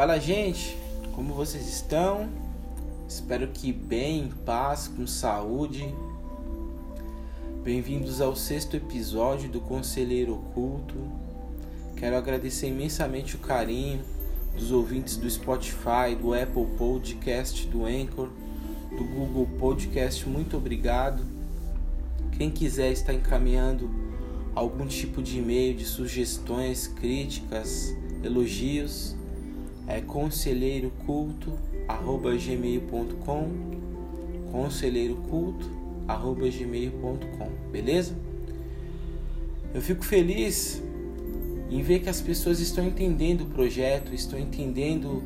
Fala, gente, como vocês estão? Espero que bem, em paz, com saúde. Bem-vindos ao sexto episódio do Conselheiro Oculto. Quero agradecer imensamente o carinho dos ouvintes do Spotify, do Apple Podcast, do Anchor, do Google Podcast. Muito obrigado. Quem quiser estar encaminhando algum tipo de e-mail de sugestões, críticas, elogios, é conselheiroculto@gmail.com, conselheiroculto@gmail.com, beleza? Eu fico feliz em ver que as pessoas estão entendendo o projeto, estão entendendo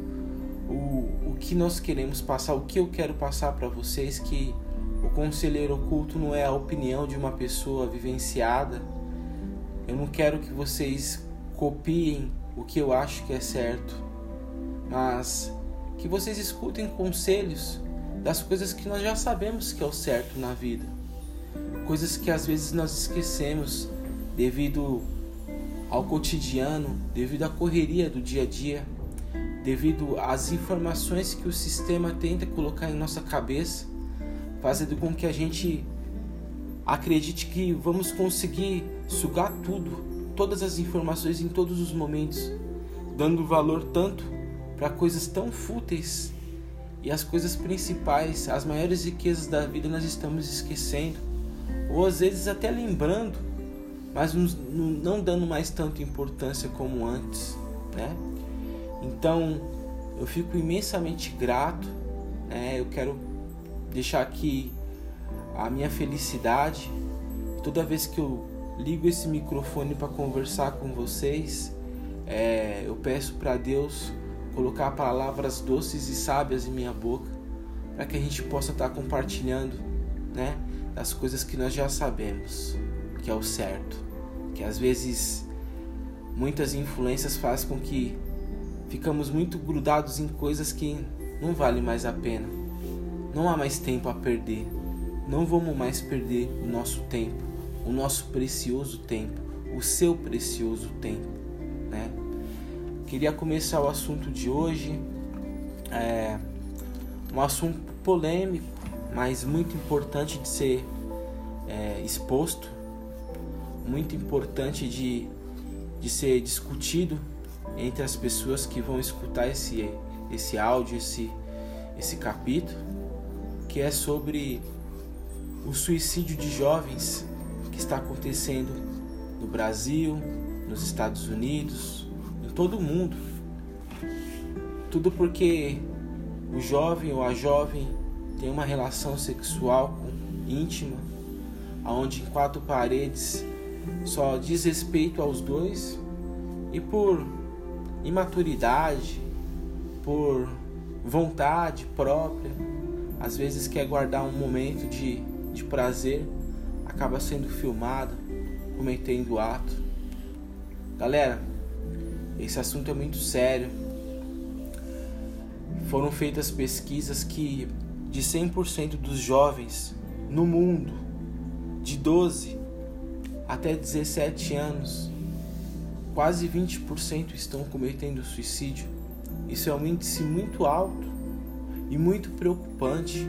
o, o que nós queremos passar, o que eu quero passar para vocês, que o conselheiro oculto não é a opinião de uma pessoa vivenciada. Eu não quero que vocês copiem o que eu acho que é certo, mas que vocês escutem conselhos das coisas que nós já sabemos que é o certo na vida. Coisas que às vezes nós esquecemos devido ao cotidiano, devido à correria do dia a dia, devido às informações que o sistema tenta colocar em nossa cabeça, fazendo com que a gente acredite que vamos conseguir sugar tudo, todas as informações em todos os momentos, dando valor tanto para coisas tão fúteis e as coisas principais, as maiores riquezas da vida nós estamos esquecendo, ou às vezes até lembrando mas não dando mais tanta importância como antes, né? Então eu fico imensamente grato, né? Eu quero deixar aqui a minha felicidade toda vez que eu ligo esse microfone para conversar com vocês, é, eu peço para Deus colocar palavras doces e sábias em minha boca, para que a gente possa estar tá compartilhando, né, das coisas que nós já sabemos, que é o certo que às vezes muitas influências fazem com que ficamos muito grudados em coisas que não vale mais a pena. Não há mais tempo a perder. Não vamos mais perder o nosso tempo, o nosso precioso tempo, o seu precioso tempo, né? Queria começar o assunto de hoje, é um assunto polêmico, mas muito importante de ser é, exposto. Muito importante de, de ser discutido entre as pessoas que vão escutar esse, esse áudio, esse, esse capítulo, que é sobre o suicídio de jovens que está acontecendo no Brasil, nos Estados Unidos, todo mundo. Tudo porque o jovem ou a jovem tem uma relação sexual íntima, aonde em quatro paredes só diz respeito aos dois e por imaturidade, por vontade própria, às vezes quer guardar um momento de, de prazer, acaba sendo filmado, cometendo ato. Galera, esse assunto é muito sério. Foram feitas pesquisas que de 100% dos jovens no mundo, de 12 até 17 anos, quase 20% estão cometendo suicídio. Isso é um índice muito alto e muito preocupante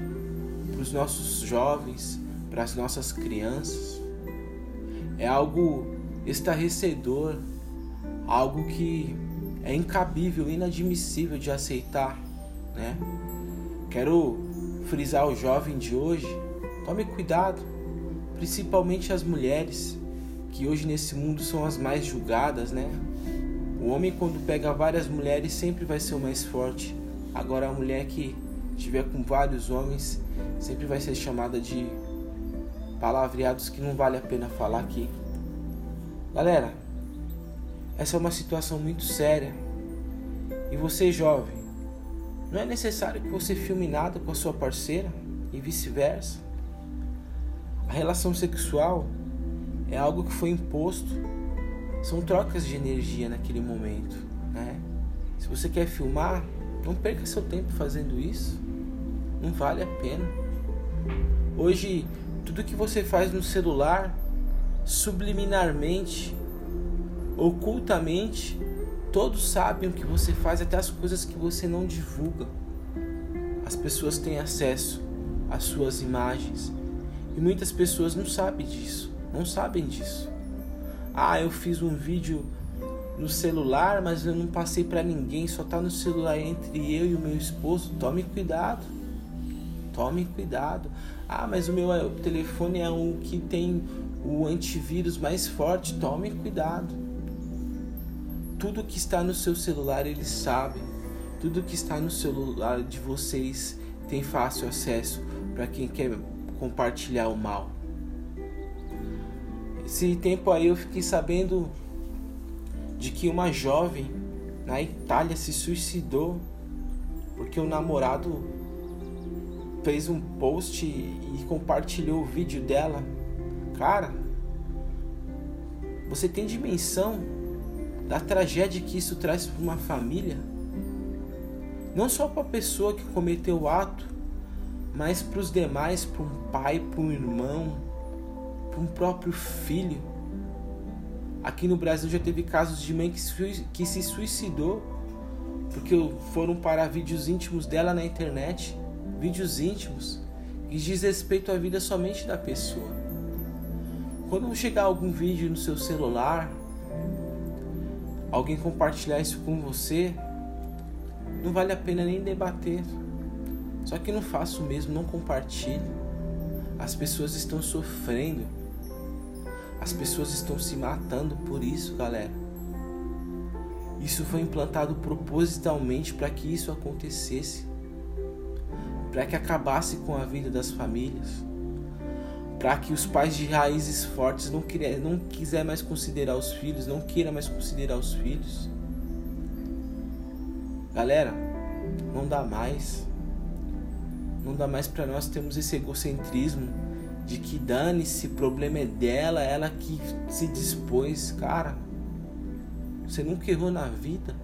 para os nossos jovens, para as nossas crianças. É algo estarrecedor, algo que é incabível, inadmissível de aceitar, né? Quero frisar o jovem de hoje, tome cuidado, principalmente as mulheres que hoje nesse mundo são as mais julgadas, né? O homem quando pega várias mulheres sempre vai ser o mais forte. Agora a mulher que estiver com vários homens sempre vai ser chamada de palavreados que não vale a pena falar aqui. Galera, essa é uma situação muito séria. E você, jovem, não é necessário que você filme nada com a sua parceira e vice-versa. A relação sexual é algo que foi imposto. São trocas de energia naquele momento, né? Se você quer filmar, não perca seu tempo fazendo isso. Não vale a pena. Hoje, tudo que você faz no celular, subliminarmente, ocultamente, Todos sabem o que você faz, até as coisas que você não divulga. As pessoas têm acesso às suas imagens e muitas pessoas não sabem disso, não sabem disso. Ah, eu fiz um vídeo no celular, mas eu não passei para ninguém, só tá no celular entre eu e o meu esposo. Tome cuidado. Tome cuidado. Ah, mas o meu telefone é um que tem o antivírus mais forte. Tome cuidado. Tudo que está no seu celular eles sabem. Tudo que está no celular de vocês tem fácil acesso para quem quer compartilhar o mal. Esse tempo aí eu fiquei sabendo de que uma jovem na Itália se suicidou porque o namorado fez um post e compartilhou o vídeo dela. Cara, você tem dimensão da tragédia que isso traz para uma família? Não só para a pessoa que cometeu o ato, mas para os demais, para um pai, para um irmão, para um próprio filho. Aqui no Brasil já teve casos de mãe que se suicidou porque foram para vídeos íntimos dela na internet, vídeos íntimos que diz respeito à vida somente da pessoa. Quando chegar algum vídeo no seu celular, alguém compartilhar isso com você, não vale a pena nem debater. Só que não faço mesmo, não compartilhe. As pessoas estão sofrendo as pessoas estão se matando por isso, galera. Isso foi implantado propositalmente para que isso acontecesse, para que acabasse com a vida das famílias, para que os pais de raízes fortes não, queira, não quiser mais considerar os filhos, não queira mais considerar os filhos. Galera, não dá mais. Não dá mais para nós termos esse egocentrismo de que dane-se, problema é dela, ela que se dispôs. Cara, você nunca errou na vida?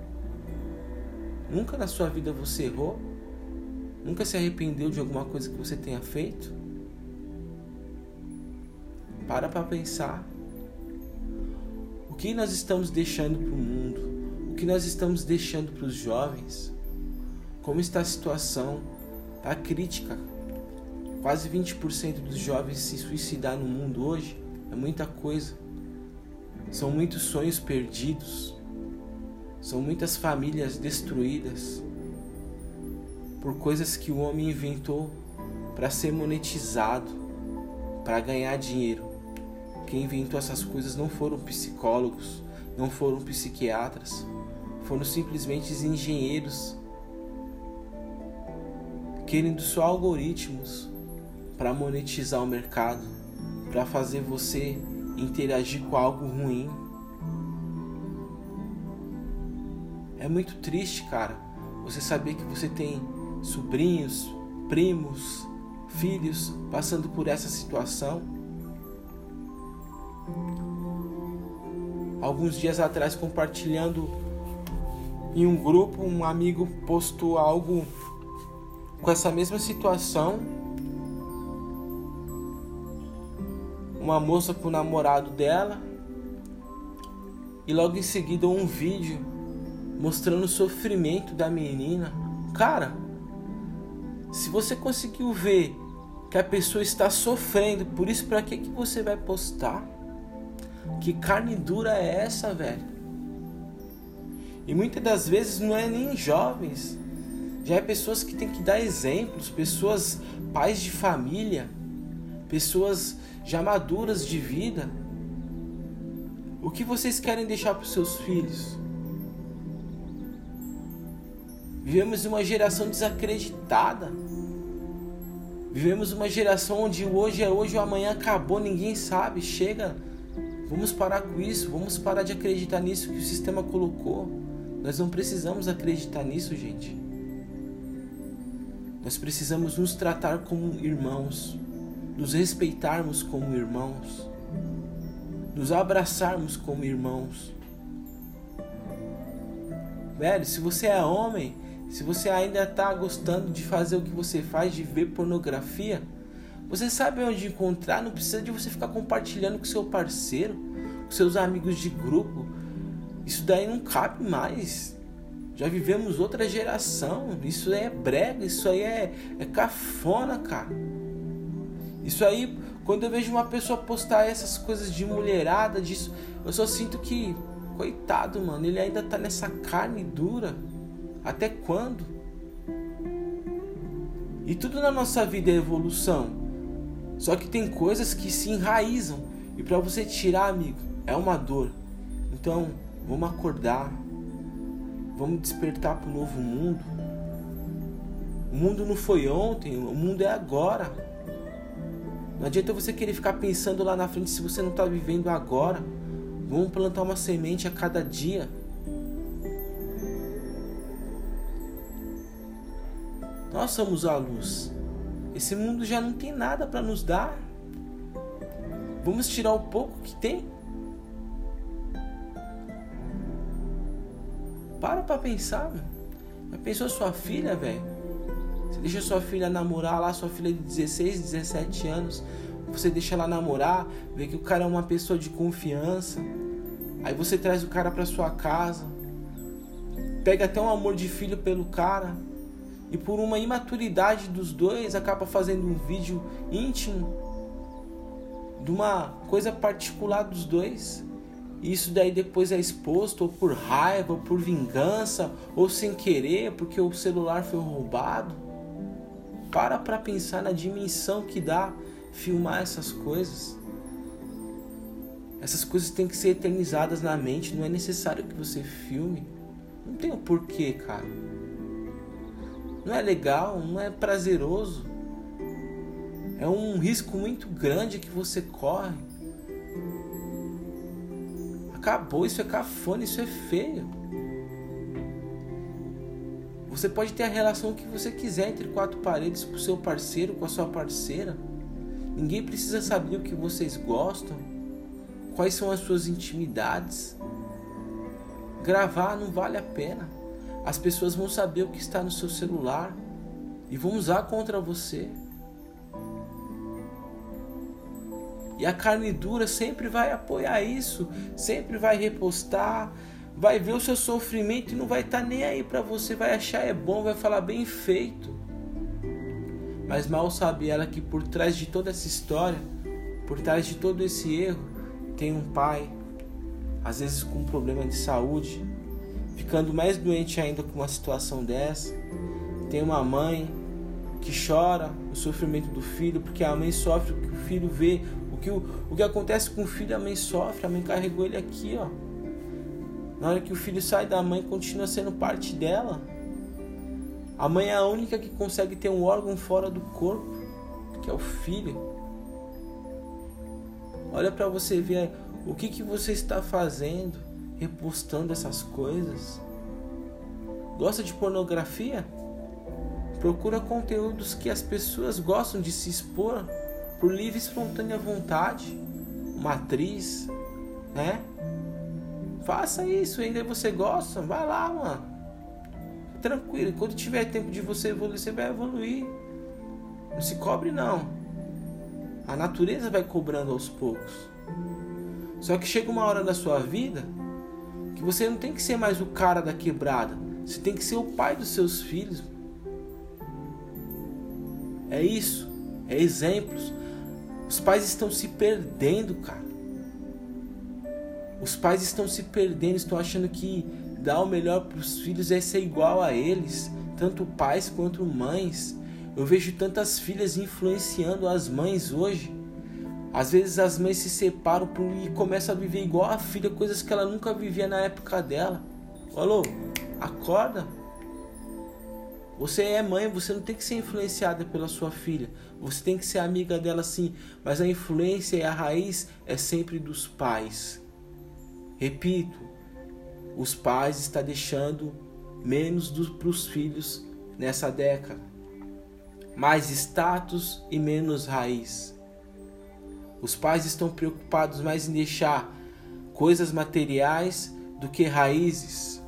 Nunca na sua vida você errou? Nunca se arrependeu de alguma coisa que você tenha feito? Para para pensar. O que nós estamos deixando para o mundo? O que nós estamos deixando para os jovens? Como está a situação? A crítica Quase 20% dos jovens se suicidar no mundo hoje é muita coisa. São muitos sonhos perdidos. São muitas famílias destruídas por coisas que o homem inventou para ser monetizado, para ganhar dinheiro. Quem inventou essas coisas não foram psicólogos, não foram psiquiatras, foram simplesmente engenheiros querendo só algoritmos para monetizar o mercado, para fazer você interagir com algo ruim. É muito triste, cara, você saber que você tem sobrinhos, primos, filhos passando por essa situação. Alguns dias atrás, compartilhando em um grupo, um amigo postou algo com essa mesma situação uma moça com o namorado dela e logo em seguida um vídeo mostrando o sofrimento da menina. Cara, se você conseguiu ver que a pessoa está sofrendo, por isso para que que você vai postar? Que carne dura é essa, velho? E muitas das vezes não é nem jovens, já é pessoas que têm que dar exemplos, pessoas pais de família, pessoas já maduras de vida, o que vocês querem deixar para os seus filhos? Vivemos uma geração desacreditada. Vivemos uma geração onde hoje é hoje, o amanhã acabou, ninguém sabe. Chega, vamos parar com isso, vamos parar de acreditar nisso que o sistema colocou. Nós não precisamos acreditar nisso, gente. Nós precisamos nos tratar como irmãos nos respeitarmos como irmãos, nos abraçarmos como irmãos. Velho, se você é homem, se você ainda está gostando de fazer o que você faz, de ver pornografia, você sabe onde encontrar, não precisa de você ficar compartilhando com seu parceiro, com seus amigos de grupo, Isso daí não cabe mais. Já vivemos outra geração. Isso aí é brega, isso aí é, é cafona, cara. Isso aí, quando eu vejo uma pessoa postar essas coisas de mulherada, disso, eu só sinto que, coitado, mano, ele ainda tá nessa carne dura. Até quando? E tudo na nossa vida é evolução. Só que tem coisas que se enraizam. E para você tirar, amigo, é uma dor. Então, vamos acordar. Vamos despertar para o novo mundo. O mundo não foi ontem, o mundo é agora. Não adianta você querer ficar pensando lá na frente se você não está vivendo agora. Vamos plantar uma semente a cada dia. Nós somos a luz. Esse mundo já não tem nada para nos dar. Vamos tirar o pouco que tem? Para pra pensar, mano. Já pensou sua filha, velho? Você deixa sua filha namorar lá, sua filha de 16, 17 anos. Você deixa ela namorar, vê que o cara é uma pessoa de confiança. Aí você traz o cara pra sua casa. Pega até um amor de filho pelo cara e por uma imaturidade dos dois acaba fazendo um vídeo íntimo de uma coisa particular dos dois. E isso daí depois é exposto ou por raiva, ou por vingança, ou sem querer, porque o celular foi roubado. Para para pensar na dimensão que dá filmar essas coisas. Essas coisas têm que ser eternizadas na mente, não é necessário que você filme. Não tem o porquê, cara. Não é legal, não é prazeroso. É um risco muito grande que você corre. Acabou, isso é cafona, isso é feio. Você pode ter a relação que você quiser entre quatro paredes com o seu parceiro, com a sua parceira. Ninguém precisa saber o que vocês gostam, quais são as suas intimidades. Gravar não vale a pena as pessoas vão saber o que está no seu celular e vão usar contra você. E a carne dura sempre vai apoiar isso, sempre vai repostar, vai ver o seu sofrimento e não vai estar tá nem aí para você, vai achar é bom, vai falar bem feito. Mas mal sabe ela que por trás de toda essa história, por trás de todo esse erro, tem um pai, às vezes com um problema de saúde, ficando mais doente ainda com uma situação dessa. Tem uma mãe que chora o sofrimento do filho, porque a mãe sofre o que o filho vê, o que, o, o que acontece com o filho, a mãe sofre, a mãe carregou ele aqui, ó. Na hora que o filho sai da mãe, continua sendo parte dela. A mãe é a única que consegue ter um órgão fora do corpo, que é o filho. Olha para você ver o que, que você está fazendo repostando essas coisas? Gosta de pornografia? Procura conteúdos que as pessoas gostam de se expor por livre e espontânea vontade. Uma atriz, né? Faça isso, ainda você gosta, vai lá, mano. Tranquilo, quando tiver tempo de você evoluir, você vai evoluir. Não se cobre não. A natureza vai cobrando aos poucos. Só que chega uma hora da sua vida que você não tem que ser mais o cara da quebrada, você tem que ser o pai dos seus filhos. É isso, é exemplos. Os pais estão se perdendo, cara. Os pais estão se perdendo, estão achando que dar o melhor para os filhos é ser igual a eles, tanto pais quanto mães. Eu vejo tantas filhas influenciando as mães hoje às vezes as mães se separam e começam a viver igual a filha, coisas que ela nunca vivia na época dela. Alô, acorda. Você é mãe, você não tem que ser influenciada pela sua filha. Você tem que ser amiga dela sim, mas a influência e a raiz é sempre dos pais. Repito, os pais estão deixando menos para os filhos nessa década. Mais status e menos raiz. Os pais estão preocupados mais em deixar coisas materiais do que raízes.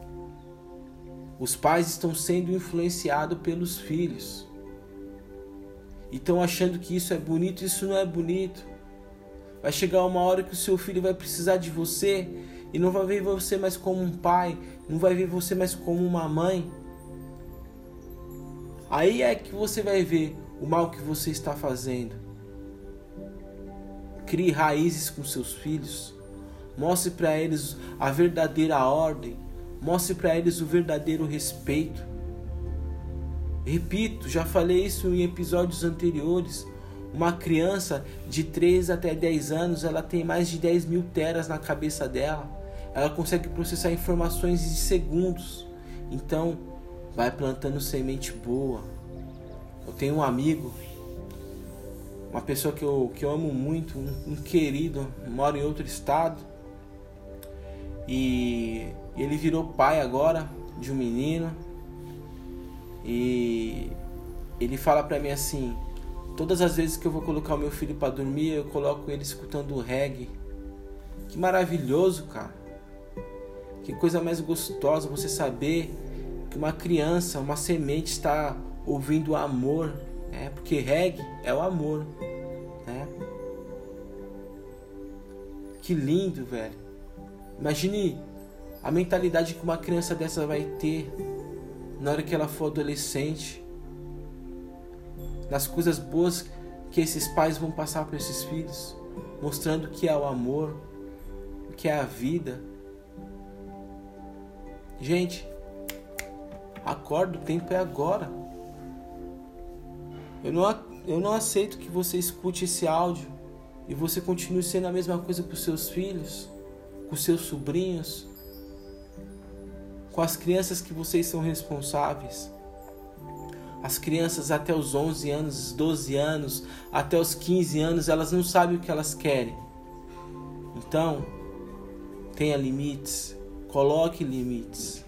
Os pais estão sendo influenciados pelos filhos. E estão achando que isso é bonito, isso não é bonito. Vai chegar uma hora que o seu filho vai precisar de você e não vai ver você mais como um pai, não vai ver você mais como uma mãe. Aí é que você vai ver o mal que você está fazendo. Crie raízes com seus filhos. Mostre para eles a verdadeira ordem. Mostre para eles o verdadeiro respeito. Repito, já falei isso em episódios anteriores. Uma criança de 3 até 10 anos, ela tem mais de 10 mil teras na cabeça dela. Ela consegue processar informações em segundos. Então, vai plantando semente boa. Eu tenho um amigo, uma pessoa que eu, que eu amo muito, um, um querido, mora em outro estado. E ele virou pai agora de um menino. E ele fala pra mim assim: Todas as vezes que eu vou colocar o meu filho para dormir, eu coloco ele escutando reggae. Que maravilhoso, cara. Que coisa mais gostosa você saber que uma criança, uma semente está ouvindo amor, né? Porque reggae é o amor, né? Que lindo, velho. Imagine a mentalidade que uma criança dessa vai ter na hora que ela for adolescente das coisas boas que esses pais vão passar para esses filhos, mostrando que é o amor, que é a vida. Gente, acorda, o tempo é agora. Eu não, eu não aceito que você escute esse áudio e você continue sendo a mesma coisa com seus filhos, com seus sobrinhos, com as crianças que vocês são responsáveis. As crianças até os 11 anos, 12 anos, até os 15 anos, elas não sabem o que elas querem. Então, tenha limites, coloque limites.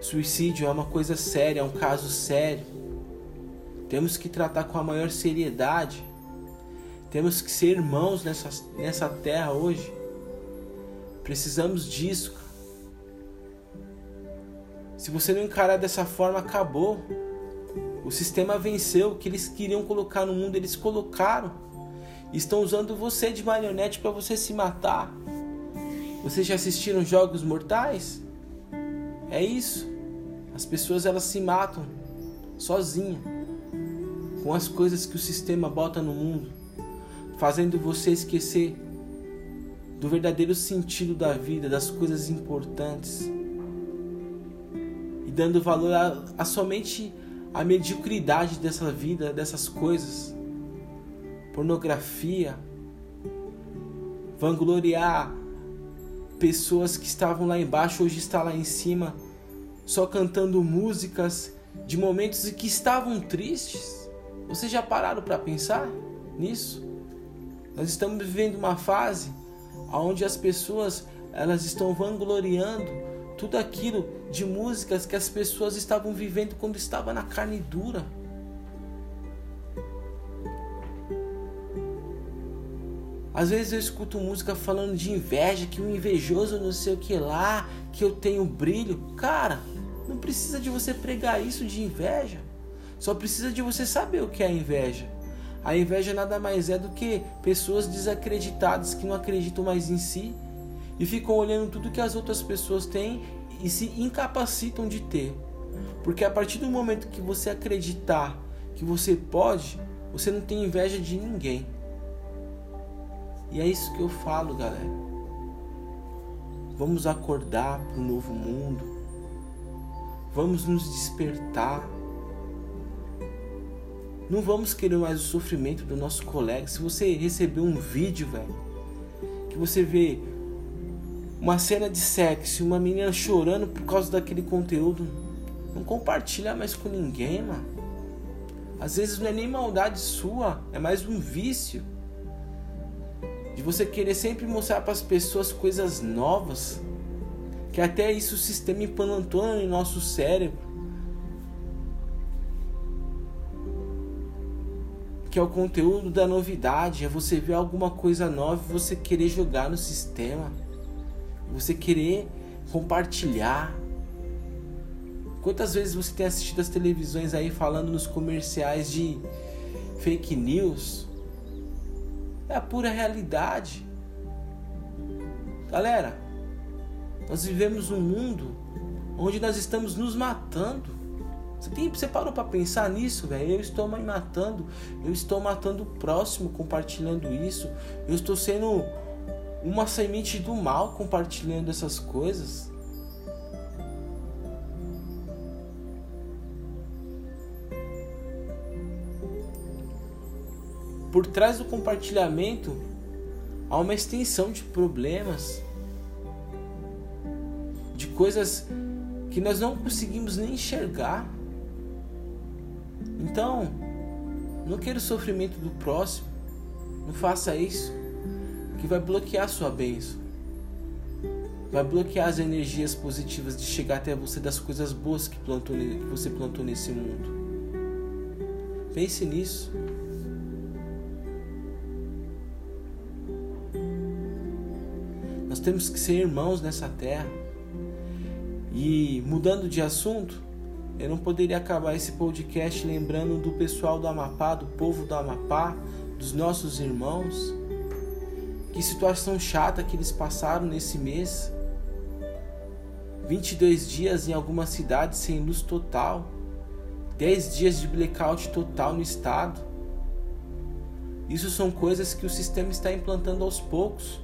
Suicídio é uma coisa séria, é um caso sério. Temos que tratar com a maior seriedade. Temos que ser irmãos nessa, nessa terra hoje. Precisamos disso. Se você não encarar dessa forma, acabou. O sistema venceu. O que eles queriam colocar no mundo, eles colocaram. Estão usando você de marionete para você se matar. Vocês já assistiram Jogos Mortais? É isso. As pessoas elas se matam sozinhas com as coisas que o sistema bota no mundo, fazendo você esquecer do verdadeiro sentido da vida, das coisas importantes e dando valor a, a somente a mediocridade dessa vida, dessas coisas. Pornografia, vangloriar pessoas que estavam lá embaixo, hoje está lá em cima, só cantando músicas de momentos em que estavam tristes. Vocês já pararam para pensar nisso? Nós estamos vivendo uma fase onde as pessoas elas estão vangloriando tudo aquilo de músicas que as pessoas estavam vivendo quando estava na carne dura. Às vezes eu escuto música falando de inveja, que o invejoso não sei o que lá, que eu tenho brilho. Cara, não precisa de você pregar isso de inveja. Só precisa de você saber o que é inveja. A inveja nada mais é do que pessoas desacreditadas que não acreditam mais em si e ficam olhando tudo que as outras pessoas têm e se incapacitam de ter. Porque a partir do momento que você acreditar que você pode, você não tem inveja de ninguém. E é isso que eu falo, galera. Vamos acordar para o novo mundo. Vamos nos despertar. Não vamos querer mais o sofrimento do nosso colega. Se você receber um vídeo, velho, que você vê uma cena de sexo, uma menina chorando por causa daquele conteúdo, não compartilha mais com ninguém, mano. Às vezes não é nem maldade sua, é mais um vício. De você querer sempre mostrar para as pessoas coisas novas, que até isso o sistema implantou no nosso cérebro. Que é o conteúdo da novidade, é você ver alguma coisa nova e você querer jogar no sistema você querer compartilhar. Quantas vezes você tem assistido as televisões aí falando nos comerciais de fake news? É a pura realidade. Galera, nós vivemos um mundo onde nós estamos nos matando. Você, tem, você parou para pensar nisso, velho? Eu estou me matando, eu estou matando o próximo compartilhando isso, eu estou sendo uma semente do mal compartilhando essas coisas. Por trás do compartilhamento há uma extensão de problemas, de coisas que nós não conseguimos nem enxergar. Então, não queira o sofrimento do próximo, não faça isso, que vai bloquear sua bênção, vai bloquear as energias positivas de chegar até você das coisas boas que, plantou, que você plantou nesse mundo. Pense nisso. Nós temos que ser irmãos nessa terra. E mudando de assunto, eu não poderia acabar esse podcast lembrando do pessoal do Amapá, do povo do Amapá, dos nossos irmãos. Que situação chata que eles passaram nesse mês. 22 dias em algumas cidades sem luz total. 10 dias de blackout total no estado. Isso são coisas que o sistema está implantando aos poucos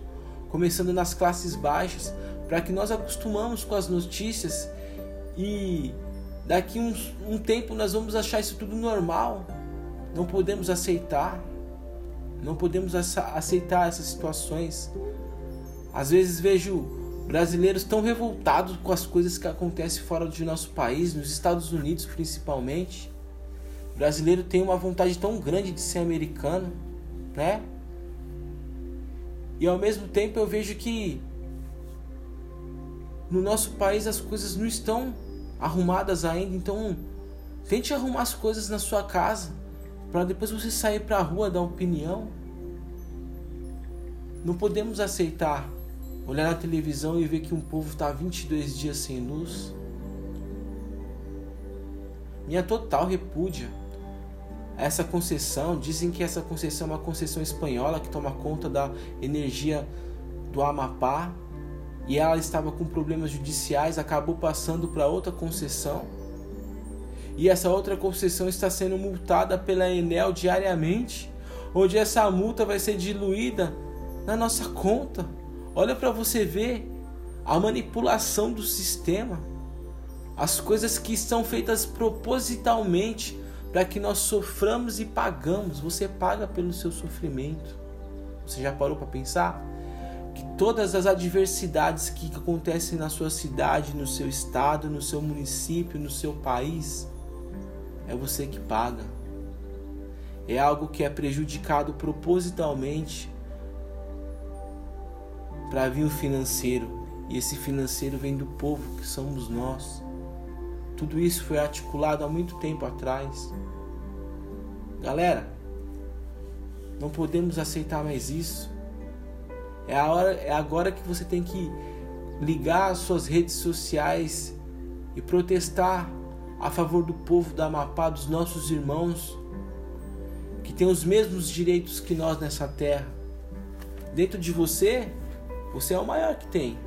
começando nas classes baixas, para que nós acostumamos com as notícias e daqui um, um tempo nós vamos achar isso tudo normal. Não podemos aceitar, não podemos aceitar essas situações. Às vezes vejo brasileiros tão revoltados com as coisas que acontecem fora do nosso país, nos Estados Unidos principalmente. O brasileiro tem uma vontade tão grande de ser americano, né? E ao mesmo tempo eu vejo que no nosso país as coisas não estão arrumadas ainda, então tente arrumar as coisas na sua casa para depois você sair para a rua dar opinião. Não podemos aceitar olhar na televisão e ver que um povo está 22 dias sem luz. Minha total repúdia essa concessão, dizem que essa concessão é uma concessão espanhola que toma conta da energia do Amapá e ela estava com problemas judiciais, acabou passando para outra concessão. E essa outra concessão está sendo multada pela Enel diariamente, onde essa multa vai ser diluída na nossa conta. Olha para você ver a manipulação do sistema. As coisas que são feitas propositalmente para que nós soframos e pagamos. Você paga pelo seu sofrimento. Você já parou para pensar? Todas as adversidades que acontecem na sua cidade, no seu estado, no seu município, no seu país, é você que paga. É algo que é prejudicado propositalmente para vir o financeiro. E esse financeiro vem do povo, que somos nós. Tudo isso foi articulado há muito tempo atrás. Galera, não podemos aceitar mais isso. É, a hora, é agora que você tem que ligar as suas redes sociais e protestar a favor do povo da Amapá, dos nossos irmãos, que têm os mesmos direitos que nós nessa terra. Dentro de você, você é o maior que tem.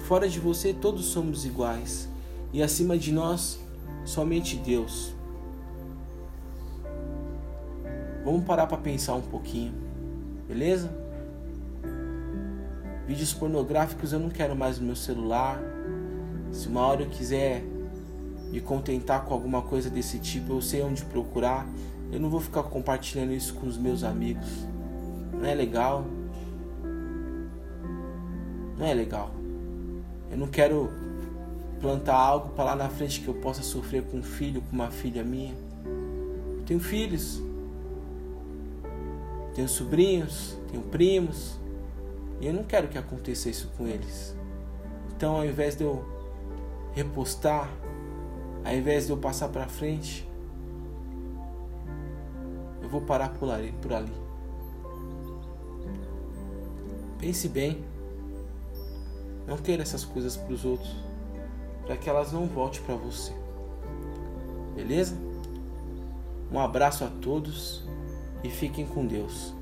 Fora de você, todos somos iguais e acima de nós, somente Deus. Vamos parar para pensar um pouquinho, beleza? Vídeos pornográficos eu não quero mais no meu celular. Se uma hora eu quiser me contentar com alguma coisa desse tipo, eu sei onde procurar. Eu não vou ficar compartilhando isso com os meus amigos. Não é legal. Não é legal. Eu não quero plantar algo para lá na frente que eu possa sofrer com um filho, com uma filha minha. Eu tenho filhos, tenho sobrinhos, tenho primos, e eu não quero que aconteça isso com eles. Então, ao invés de eu repostar, ao invés de eu passar para frente, eu vou parar por ali, por ali. Pense bem. Não queira essas coisas para os outros para que elas não voltem para você. Beleza? Um abraço a todos e fiquem com Deus.